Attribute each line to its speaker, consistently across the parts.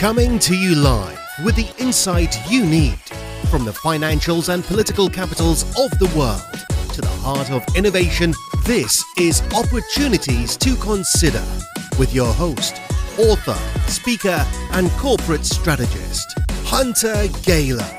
Speaker 1: Coming to you live with the insight you need from the financials and political capitals of the world to the heart of innovation. This is Opportunities to Consider with your host, author, speaker, and corporate strategist, Hunter Gayler.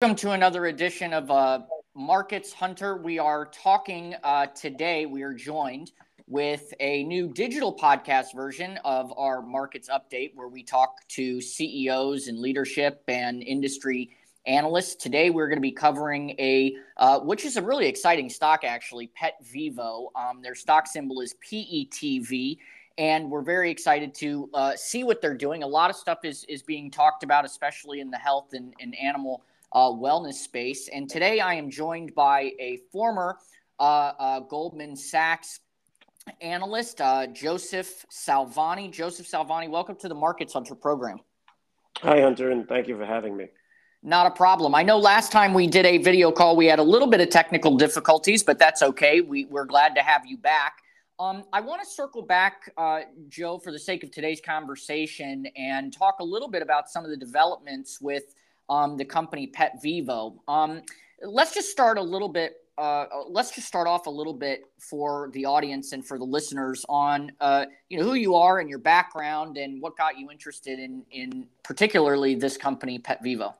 Speaker 2: Welcome to another edition of uh, Markets Hunter. We are talking uh, today, we are joined with a new digital podcast version of our Markets Update, where we talk to CEOs and leadership and industry analysts. Today, we're going to be covering a, uh, which is a really exciting stock, actually, Pet Vivo. Um, their stock symbol is PETV and we're very excited to uh, see what they're doing. A lot of stuff is is being talked about, especially in the health and, and animal uh, wellness space. And today I am joined by a former uh, uh, Goldman Sachs analyst, uh, Joseph Salvani. Joseph Salvani, welcome to the Markets Hunter program.
Speaker 3: Hi, Hunter, and thank you for having me.
Speaker 2: Not a problem. I know last time we did a video call, we had a little bit of technical difficulties, but that's okay. We, we're glad to have you back. Um, I want to circle back, uh, Joe, for the sake of today's conversation, and talk a little bit about some of the developments with um, the company Pet Vivo. Um, let's just start a little bit. Uh, let's just start off a little bit for the audience and for the listeners on uh, you know who you are and your background and what got you interested in in particularly this company Pet Vivo.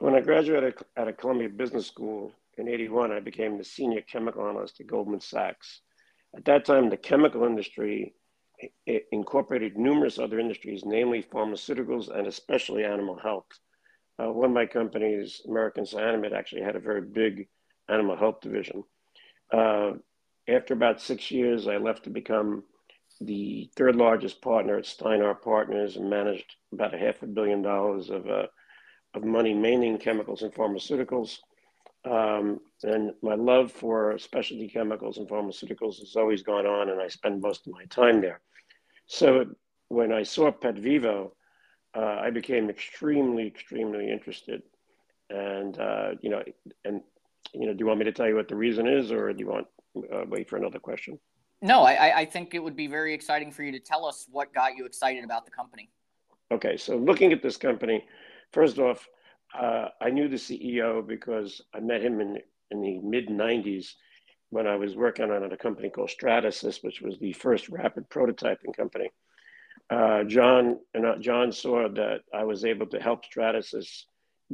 Speaker 3: When I graduated at a Columbia Business School in '81, I became the senior chemical analyst at Goldman Sachs. At that time, the chemical industry incorporated numerous other industries, namely pharmaceuticals and especially animal health. Uh, one of my companies, American Cyanamid, actually had a very big animal health division. Uh, after about six years, I left to become the third largest partner at Steinhardt Partners and managed about a half a billion dollars of, uh, of money, mainly in chemicals and pharmaceuticals. Um, and my love for specialty chemicals and pharmaceuticals has always gone on, and I spend most of my time there. So when I saw Pet Vivo, uh, I became extremely, extremely interested. And, uh, you know, and, you know, do you want me to tell you what the reason is, or do you want uh, wait for another question?
Speaker 2: No, I, I think it would be very exciting for you to tell us what got you excited about the company.
Speaker 3: Okay, so looking at this company, first off, uh, I knew the CEO because I met him in, in the mid 90s when I was working on a company called Stratasys, which was the first rapid prototyping company uh, John and uh, John saw that I was able to help Stratasys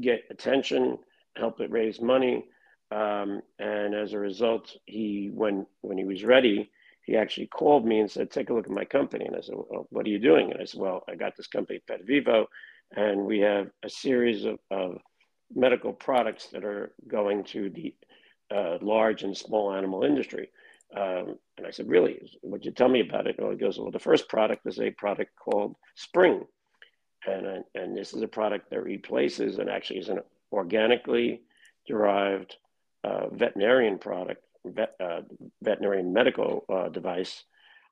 Speaker 3: get attention, help it raise money, um, and as a result, he when when he was ready, he actually called me and said, "Take a look at my company." And I said, well, "What are you doing?" And I said, "Well, I got this company, Pet Vivo, and we have a series of, of medical products that are going to the uh, large and small animal industry." Um, and I said, really, would you tell me about it? And he goes, well, the first product is a product called Spryng. And, uh, and this is a product that replaces and actually is an organically derived uh, veterinarian product, vet, uh, veterinarian medical uh, device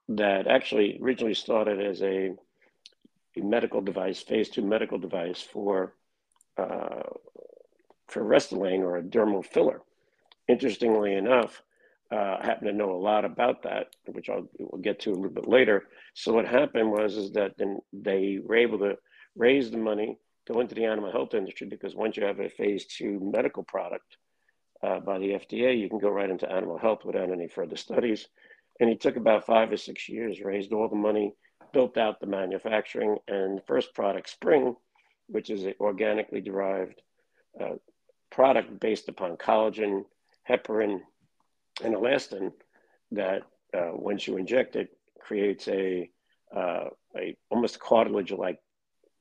Speaker 3: that actually originally started as a, a, medical device, phase two medical device for, uh, for Restylane or a dermal filler. Interestingly enough, uh, happen to know a lot about that, which I'll we'll get to a little bit later. So what happened was is that then they were able to raise the money, go into the animal health industry because once you have a phase two medical product uh, by the FDA, you can go right into animal health without any further studies. And it took about five or six years, raised all the money, built out the manufacturing, and the first product, Spryng, which is an organically derived uh, product based upon collagen, heparin, and elastin that uh, once you inject it creates a, uh, a almost cartilage-like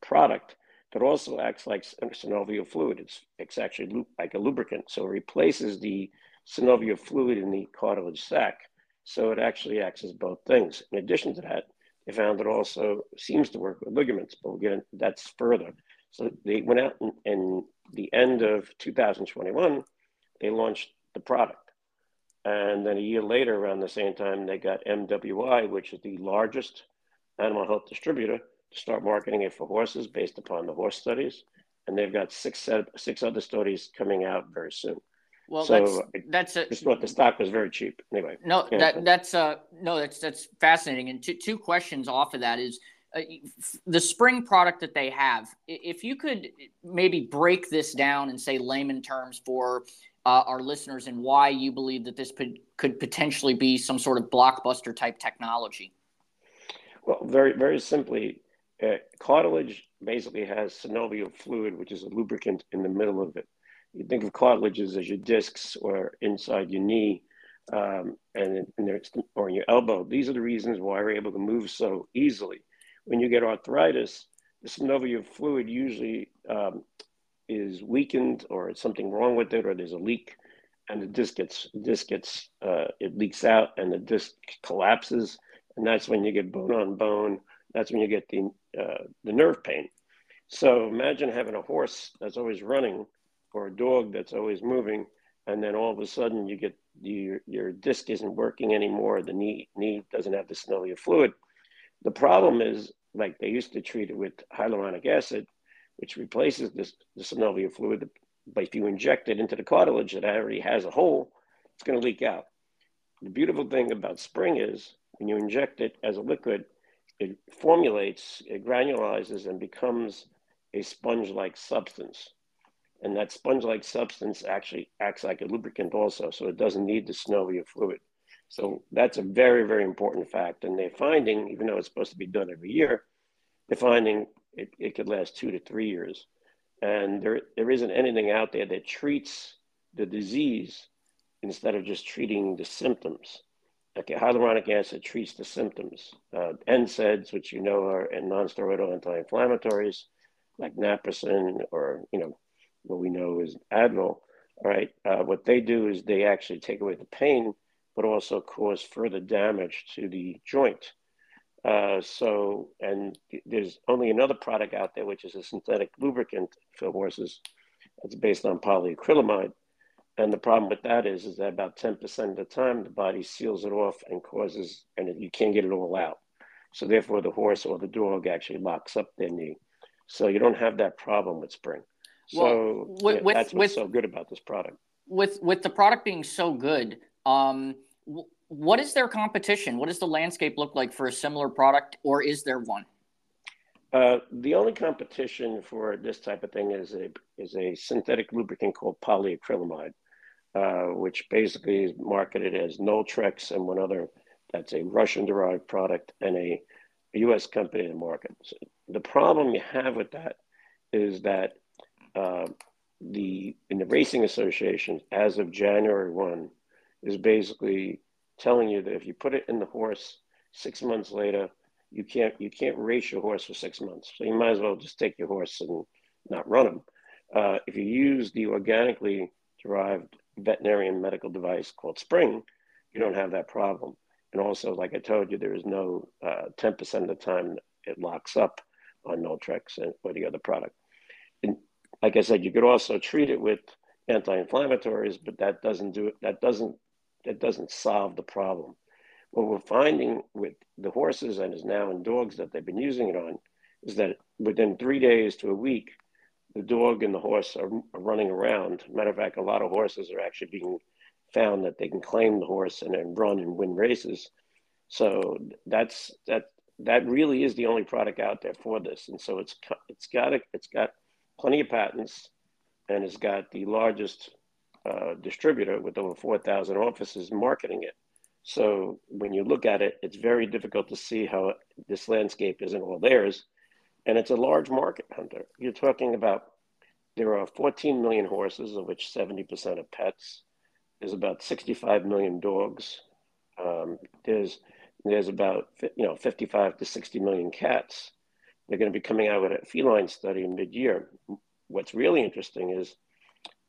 Speaker 3: product that also acts like synovial fluid. It's, it's actually like a lubricant. So it replaces the synovial fluid in the cartilage sac. So it actually acts as both things. In addition to that, they found it also seems to work with ligaments, but we'll again, that's further. So they went out in, in the end of 2021, they launched the product. And then a year later, around the same time, they got MWI, which is the largest animal health distributor, to start marketing it for horses based upon the horse studies. And they've got six, six other studies coming out very soon.
Speaker 2: Well, so that's that's a,
Speaker 3: just thought the stock was very cheap. Anyway,
Speaker 2: no, yeah. that that's uh no, that's that's fascinating. And two two questions off of that is uh, the Spryng product that they have. If you could maybe break this down and say layman terms for uh, our listeners and why you believe that this could could potentially be some sort of blockbuster type technology.
Speaker 3: Well, very very simply, uh, cartilage basically has synovial fluid, which is a lubricant in the middle of it you think of cartilages as your discs or inside your knee um, and, in, or in your elbow. These are the reasons why we're able to move so easily. When you get arthritis, the synovial fluid usually um, is weakened or something wrong with it or there's a leak and the disc gets, disc gets uh, it leaks out and the disc collapses and that's when you get bone on bone. That's when you get the, uh, the nerve pain. So imagine having a horse that's always running or a dog that's always moving, and then all of a sudden you get your your disc isn't working anymore. The knee knee doesn't have the synovial fluid. The problem is like they used to treat it with hyaluronic acid, which replaces this the synovial fluid. But if you inject it into the cartilage that already has a hole, it's going to leak out. The beautiful thing about Spryng is when you inject it as a liquid, it formulates, it granulizes, and becomes a sponge-like substance. And that sponge-like substance actually acts like a lubricant also, so it doesn't need the synovial fluid. So that's a very, very important fact. And they're finding, even though it's supposed to be done every year, they're finding it, it could last two to three years. And there, there isn't anything out there that treats the disease instead of just treating the symptoms. Okay, hyaluronic acid treats the symptoms. Uh, NSAIDs, which you know are non-steroidal anti-inflammatories, like naproxen or you know what we know is Advil, right? Uh, what they do is they actually take away the pain, but also cause further damage to the joint. Uh, so, and there's only another product out there, which is a synthetic lubricant for horses. It's based on polyacrylamide. And the problem with that is, is that about 10% of the time, the body seals it off and causes, and you can't get it all out. So therefore, the horse or the dog actually locks up their knee. So you don't have that problem with Spryng. So well, with, yeah, that's what's with, so good about this product.
Speaker 2: With with the product being so good, um, what is their competition? What does the landscape look like for a similar product, or is there one?
Speaker 3: Uh, the only competition for this type of thing is a is a synthetic lubricant called polyacrylamide, uh, which basically is marketed as Noltrex and one other that's a Russian derived product and a, a U.S. company in the market. So the problem you have with that is that uh, the in the racing association as of January one is basically telling you that if you put it in the horse six months later, you can't you can't race your horse for six months. So you might as well just take your horse and not run him. Uh, if you use the organically derived veterinarian medical device called Spryng, you don't have that problem. And also, like I told you, there is no uh, 10% of the time it locks up on Noltrex or the other product. And like I said, you could also treat it with anti-inflammatories, but that doesn't do it. That doesn't that doesn't solve the problem. What we're finding with the horses and is now in dogs that they've been using it on is that within three days to a week, the dog and the horse are, are running around. Matter of fact, a lot of horses are actually being found that they can claim the horse and then run and win races. So that's that that really is the only product out there for this. And so it's it's got a, it's got plenty of patents and it's got the largest uh, distributor with over 4,000 offices marketing it. So when you look at it, it's very difficult to see how this landscape isn't all theirs. And it's a large market, Hunter. You're talking about there are 14 million horses, of which 70% are pets. There's about 65 million dogs. Um, there's there's about you know 55 to 60 million cats. They're going to be coming out with a feline study mid-year. What's really interesting is,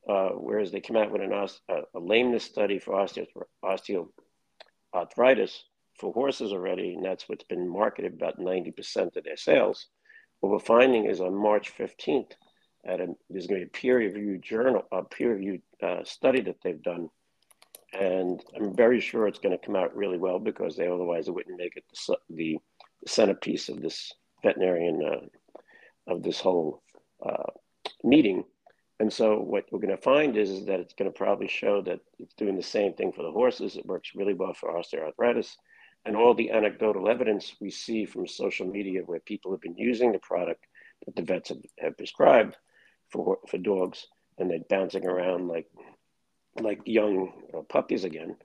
Speaker 3: uh, whereas they come out with an, a lameness study for osteoarthritis for horses already, and that's what's been marketed about 90% of their sales. What we're finding is on March 15th, at a, there's going to be a peer-reviewed journal, a peer-reviewed uh, study that they've done, and I'm very sure it's going to come out really well because they otherwise wouldn't make it the, the centerpiece of this veterinarian uh, of this whole uh, meeting. And so what we're going to find is, is that it's going to probably show that it's doing the same thing for the horses. It works really well for osteoarthritis. And all the anecdotal evidence we see from social media where people have been using the product that the vets have, have prescribed for, for dogs and they're bouncing around like, like young puppies again,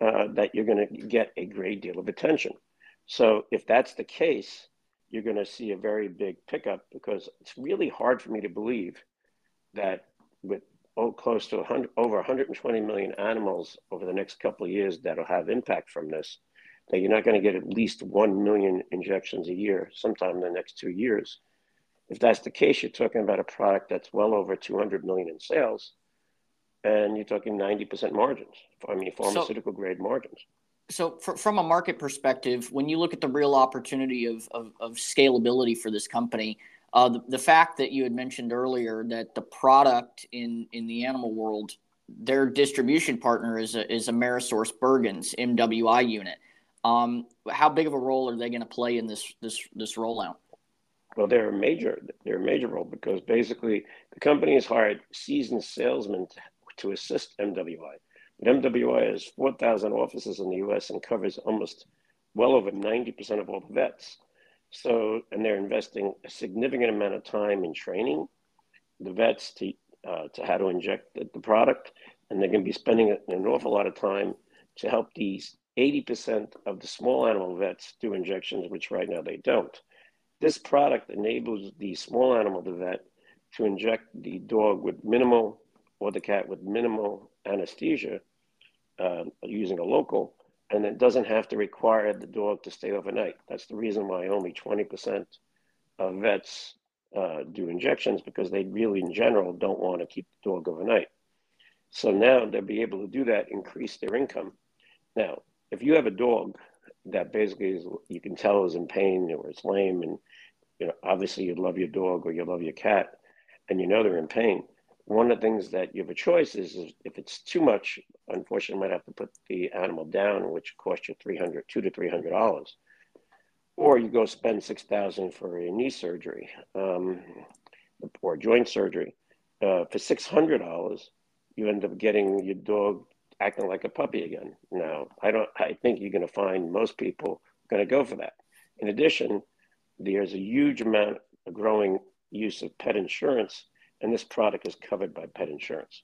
Speaker 3: uh, that you're going to get a great deal of attention. So if that's the case, you're going to see a very big pickup because it's really hard for me to believe that with oh, close to 100, over 120 million animals over the next couple of years that'll have impact from this, that you're not going to get at least 1 million injections a year sometime in the next two years. If that's the case, you're talking about a product that's well over 200 million in sales, and you're talking 90% margins. I mean, pharmaceutical so, grade margins.
Speaker 2: So, for, from a market perspective, when you look at the real opportunity of, of, of scalability for this company, uh, the, the fact that you had mentioned earlier that the product in, in the animal world, their distribution partner is a, is Amerisource Bergen's MWI unit. Um, how big of a role are they going to play in this this this rollout?
Speaker 3: Well, they're a major they're a major role because basically the company has hired seasoned salesmen to, to assist MWI. But MWI has 4,000 offices in the U.S. and covers almost well over 90% of all the vets. So, and they're investing a significant amount of time in training the vets to uh, to how to inject the, the product, and they're going to be spending an awful lot of time to help these 80% of the small animal vets do injections, which right now they don't. This product enables the small animal vet to inject the dog with minimal or the cat with minimal anesthesia uh, using a local and it doesn't have to require the dog to stay overnight. That's the reason why only 20% of vets uh, do injections because they really, in general, don't want to keep the dog overnight. So now they'll be able to do that, increase their income. Now, if you have a dog that basically is, you can tell is in pain or it's lame, and you know, obviously you love your dog or you love your cat, and you know they're in pain, one of the things that you have a choice is, is if it's too much, unfortunately, you might have to put the animal down, which costs you 300 two to $300. Or you go spend 6000 for a knee surgery um, or joint surgery. Uh, for $600, you end up getting your dog acting like a puppy again. Now, I don't. I think you're going to find most people going to go for that. In addition, there's a huge amount of growing use of pet insurance and this product is covered by pet insurance.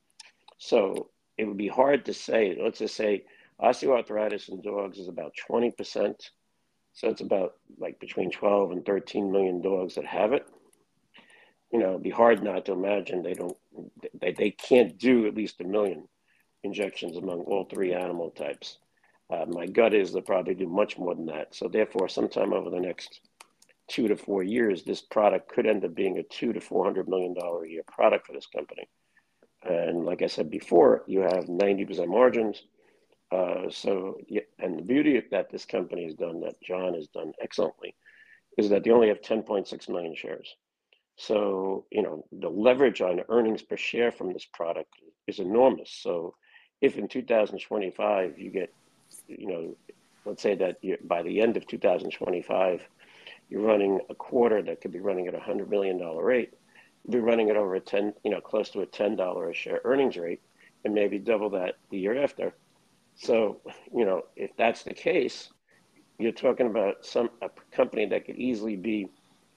Speaker 3: So it would be hard to say, let's just say osteoarthritis in dogs is about 20%. So it's about like between 12 and 13 million dogs that have it. You know, it'd be hard not to imagine they don't, they, they can't do at least a million injections among all three animal types. Uh, my gut is they'll probably do much more than that. So therefore, sometime over the next two to four years, this product could end up being a two to four hundred million dollar a year product for this company. And like I said before, you have ninety percent margins. Uh, so, and the beauty that this company has done, that John has done excellently, is that they only have 10.6 million shares. So, you know, the leverage on earnings per share from this product is enormous. So, if in 2025 you get, you know, let's say that by the end of 2025, you're running a quarter that could be running at a hundred million dollar rate, you'd be running it over a ten, you know, close to a ten dollar a share earnings rate, and maybe double that the year after. So, you know, if that's the case, you're talking about some a company that could easily be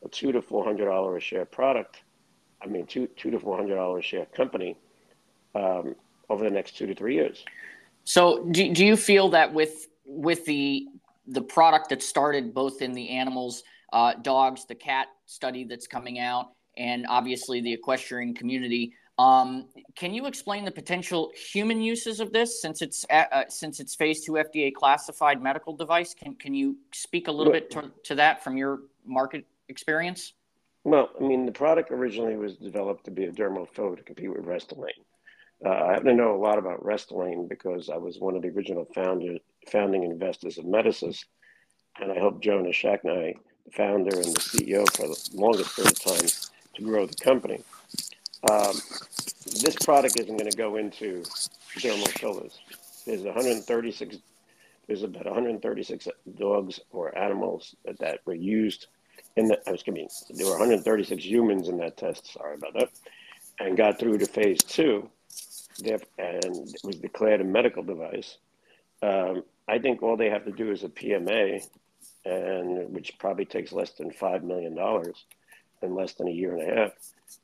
Speaker 3: a two to four hundred dollar a share product. I mean, two two to four hundred dollar a share company um, over the next two to three years.
Speaker 2: So, do, do you feel that with with the the product that started both in the animals uh, dogs, the cat study that's coming out, and obviously the equestrian community. Um, can you explain the potential human uses of this since it's uh, uh since it's phase two FDA classified medical device? Can can you speak a little well, bit to, to that from your market experience?
Speaker 3: Well, I mean, the product originally was developed to be a dermal filler to compete with Restylane. Uh, I happen to know a lot about Restylane because I was one of the original founder, founding investors of Medicis, and I helped Jonah the founder and the CEO for the longest period of time to grow the company. Um, this product isn't going to go into dermal fillers. There's 136. There's about 136 dogs or animals that, were used in the. I was kidding. There were 136 humans in that test. Sorry about that. and got through to phase two, and was declared a medical device. Um, I think all they have to do is a PMA, and which probably takes less than five million dollars, in less than a year and a half,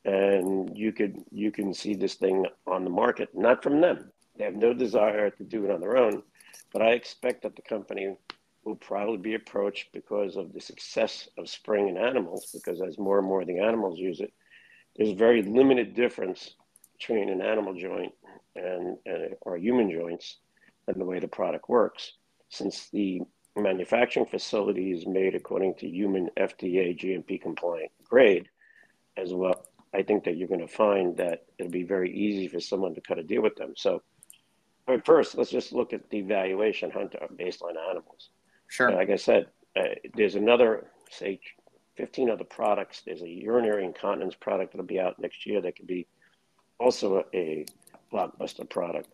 Speaker 3: and you could you can see this thing on the market. Not from them; they have no desire to do it on their own, but I expect that the company will probably be approached because of the success of Spryng in animals. Because as more and more of the animals use it, there's very limited difference between an animal joint and, and or human joints and the way the product works. Since the manufacturing facility is made according to human FDA GMP compliant grade as well, I think that you're going to find that it'll be very easy for someone to cut a deal with them. So, but first, let's just look at the valuation hunter based on animals.
Speaker 2: Sure.
Speaker 3: Like I said, uh, there's another, say, 15 other products. There's a urinary incontinence product that'll be out next year that could be also a, a blockbuster product,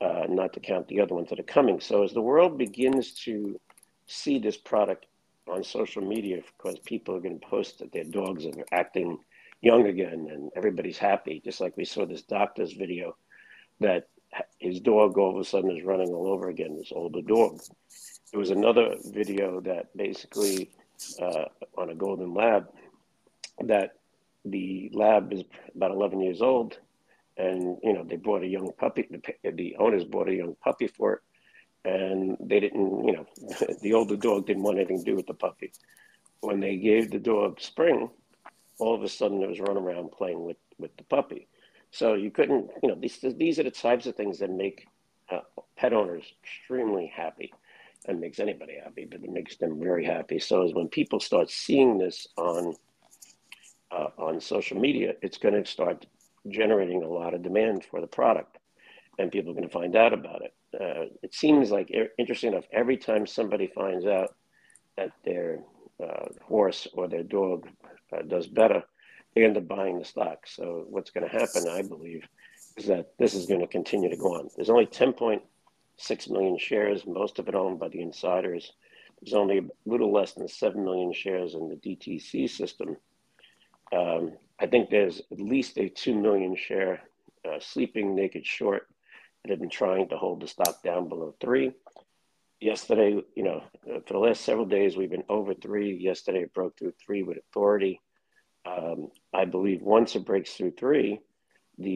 Speaker 3: uh, not to count the other ones that are coming. So as the world begins to see this product on social media, because people are going to post that their dogs are acting young again and everybody's happy, just like we saw this doctor's video that his dog all of a sudden is running all over again, this older dog. There was another video that basically uh, on a golden lab that the lab is about 11 years old and you know they bought a young puppy the, the owners bought a young puppy for it and they didn't you know the older dog didn't want anything to do with the puppy when they gave the dog Spryng, all of a sudden it was running around playing with with the puppy so you couldn't you know these these are the types of things that make uh, pet owners extremely happy and makes anybody happy, but it makes them very happy. So when people start seeing this on uh, on social media, it's going to start generating a lot of demand for the product, and people are going to find out about it. Uh, it seems like interesting enough. Every time somebody finds out that their uh, horse or their dog uh, does better, they end up buying the stock. So what's going to happen, I believe, is that this is going to continue to go on. There's only 10.6 million shares, most of it owned by the insiders. There's only a little less than 7 million shares in the DTC system. Um, I think there's at least a 2 million share uh, sleeping naked short that have been trying to hold the stock down below three. Yesterday, you know, for the last several days, we've been over three. Yesterday, it broke through three with authority. Um, I believe once it breaks through three, the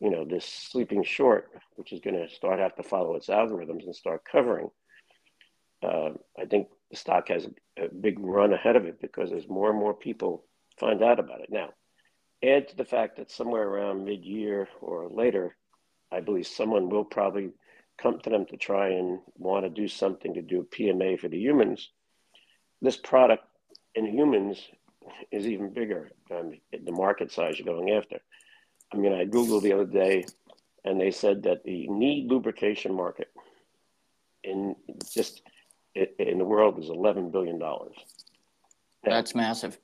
Speaker 3: you know this sleeping short, which is going to start have to follow its algorithms and start covering. Uh, I think the stock has a, a, big run ahead of it because as more and more people find out about it now. Add to the fact that somewhere around mid-year or later, I believe someone will probably come to them to try and want to do something to do PMA for the humans. This product in humans is even bigger than the market size you're going after. I mean, I Googled the other day and they said that the knee lubrication market in just in the world is $11 billion.
Speaker 2: That's massive.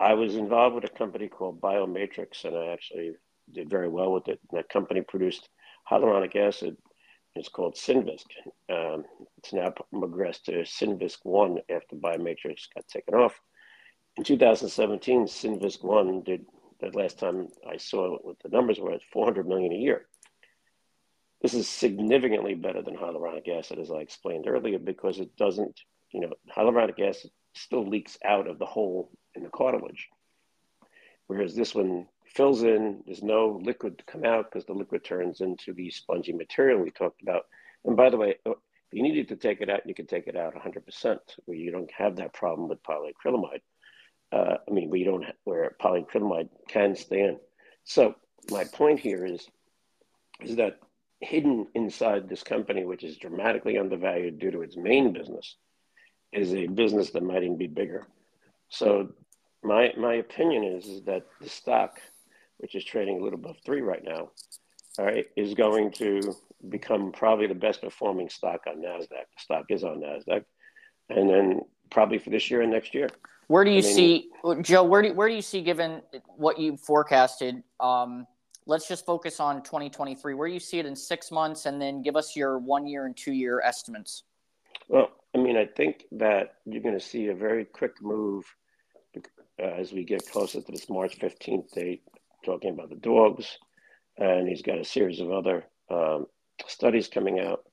Speaker 3: I was involved with a company called Biomatrix, and I actually did very well with it. And that company produced hyaluronic acid. is called Synvisc. Um, it's now progressed to Synvisc One after Biomatrix got taken off. In 2017, Synvisc One did the last time I saw what the numbers were, 400 million a year. This is significantly better than hyaluronic acid, as I explained earlier, because it doesn't, you know, hyaluronic acid still leaks out of the hole in the cartilage. Whereas this one fills in, there's no liquid to come out because the liquid turns into the spongy material we talked about. And by the way, if you needed to take it out, you can take it out 100%, where you don't have that problem with polyacrylamide uh, I mean, we don't have, where polyacrylamide can stand. So my point here is, is that hidden inside this company, which is dramatically undervalued due to its main business, is a business that might even be bigger. So my my opinion is, is that the stock, which is trading a little above three right now, all right, is going to become probably the best performing stock on Nasdaq. The stock is on Nasdaq, and then probably for this year and next year.
Speaker 2: Where do you I mean, see Joe? Where do where do you see, given what you forecasted? Um, let's just focus on 2023. Where do you see it in six months, and then give us your one year and two year estimates.
Speaker 3: Well, I mean, I think that you're going to see a very quick move uh, as we get closer to this March 15th date talking about the dogs, and he's got a series of other um, studies coming out.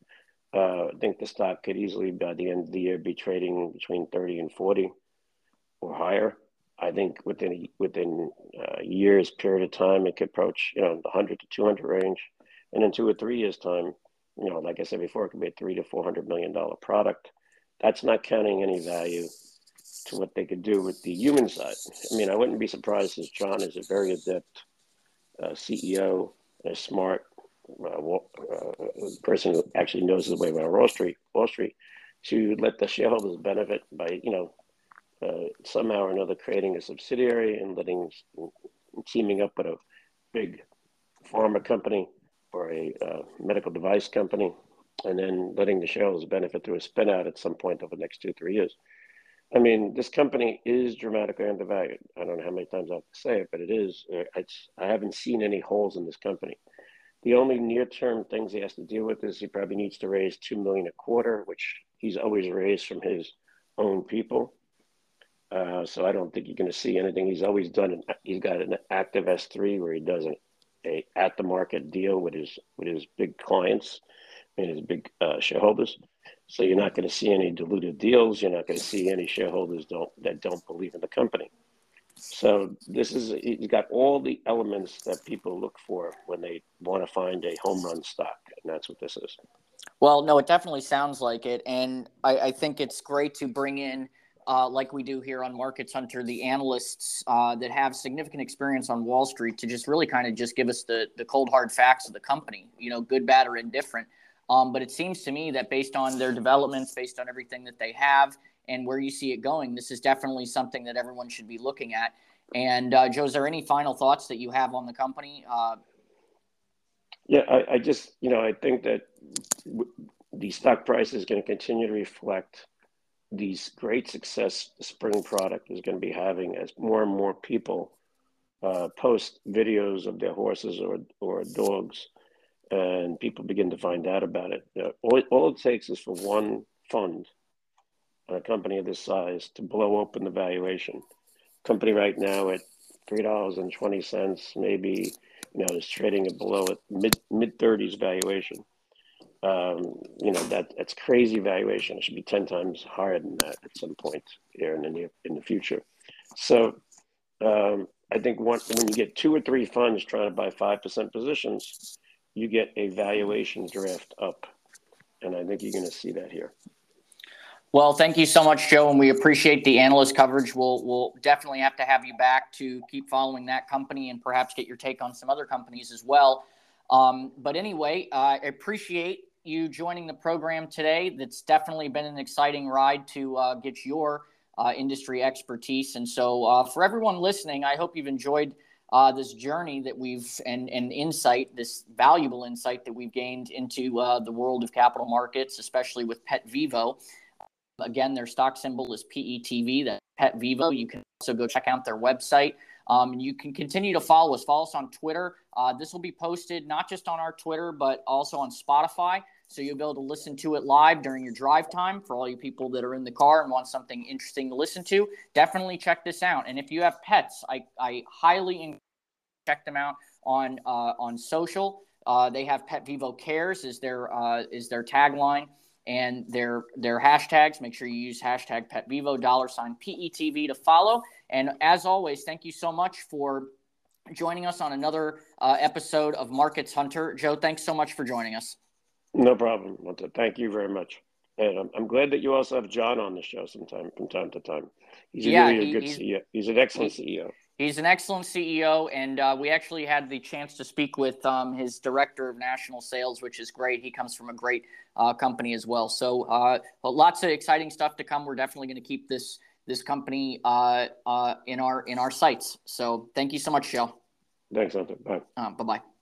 Speaker 3: Uh, I think the stock could easily, by the end of the year, be trading between 30 and 40 or higher. I think within within uh, years period of time, it could approach you know the 100 to 200 range, and in two or three years' time, you know, like I said before, it could be a three to 400 million dollar product. That's not counting any value to what they could do with the human side. I mean, I wouldn't be surprised as John is a very adept uh, CEO, a smart uh, uh, person who actually knows the way around Wall Street, Wall Street, to let the shareholders benefit by, you know, uh, somehow or another creating a subsidiary and letting teaming up with a big pharma company or a uh, medical device company, and then letting the shareholders benefit through a spin out at some point over the next two three years. I mean, this company is dramatically undervalued. I don't know how many times I have to say it, but it is. Uh, it's, I haven't seen any holes in this company. The only near-term things he has to deal with is he probably needs to raise two million a quarter, which he's always raised from his own people. Uh, so I don't think you're going to see anything. He's always done. An, he's got an active S3 where he does an a at the market deal with his with his big clients and his big uh, shareholders. So you're not going to see any diluted deals. You're not going to see any shareholders don't that don't believe in the company. So this is you've got all the elements that people look for when they want to find a home run stock, and that's what this is.
Speaker 2: Well, no, it definitely sounds like it, and I, I think it's great to bring in. Uh, like we do here on Markets Hunter, the analysts uh, that have significant experience on Wall Street to just really kind of just give us the the cold hard facts of the company, you know, good, bad, or indifferent. Um, but it seems to me that based on their developments, based on everything that they have, and where you see it going, this is definitely something that everyone should be looking at. And uh, Joe, is there any final thoughts that you have on the company? Uh,
Speaker 3: yeah, I, I, just, you know, I think that w- the stock price is going to continue to reflect these great success Spryng product is going to be having as more and more people uh, post videos of their horses or, or dogs and people begin to find out about it. You know, all, all it takes is for one fund, a company of this size, to blow open the valuation. Company right now at three dollars and twenty cents, maybe you know, is trading at below at mid mid thirties valuation. Um, you know that that's crazy valuation. It should be ten times higher than that at some point here in the near, in the future. So um, I think when you get two or three funds trying to buy five percent positions, you get a valuation drift up. And I think you're going to see that here.
Speaker 2: Well, thank you so much, Joe, and we appreciate the analyst coverage. We'll we'll definitely have to have you back to keep following that company and perhaps get your take on some other companies as well. Um, but anyway, I appreciate you joining the program today. That's definitely been an exciting ride to uh, get your uh, industry expertise. And so, uh, for everyone listening, I hope you've enjoyed uh, this journey that we've and, and insight, this valuable insight that we've gained into uh, the world of capital markets, especially with PetVivo. Again, their stock symbol is PETV. That PetVivo. You can also go check out their website. Um, you can continue to follow us. Follow us on Twitter. Uh, this will be posted not just on our Twitter, but also on Spotify. So you'll be able to listen to it live during your drive time for all you people that are in the car and want something interesting to listen to. Definitely check this out. And if you have pets, I, I highly check them out on uh, on social. Uh, they have PetVivo Cares is their uh, is their tagline and their their hashtags. Make sure you use hashtag PetVivo dollar sign PETV to follow. And as always, thank you so much for joining us on another uh, episode of Markets Hunter. Joe, thanks so much for joining us.
Speaker 3: No problem. Thank you very much. And I'm, I'm glad that you also have John on the show sometime from time to time. He's yeah, really a he, good he's, CEO. He's an excellent he, CEO.
Speaker 2: He's an excellent CEO, and uh, we actually had the chance to speak with um, his director of national sales, which is great. He comes from a great uh, company as well. So, uh, lots of exciting stuff to come. We're definitely going to keep this this company uh, uh, in our in our sights. So, thank you so much, Joe.
Speaker 3: Thanks, Hunter. Bye.
Speaker 2: Uh, bye bye.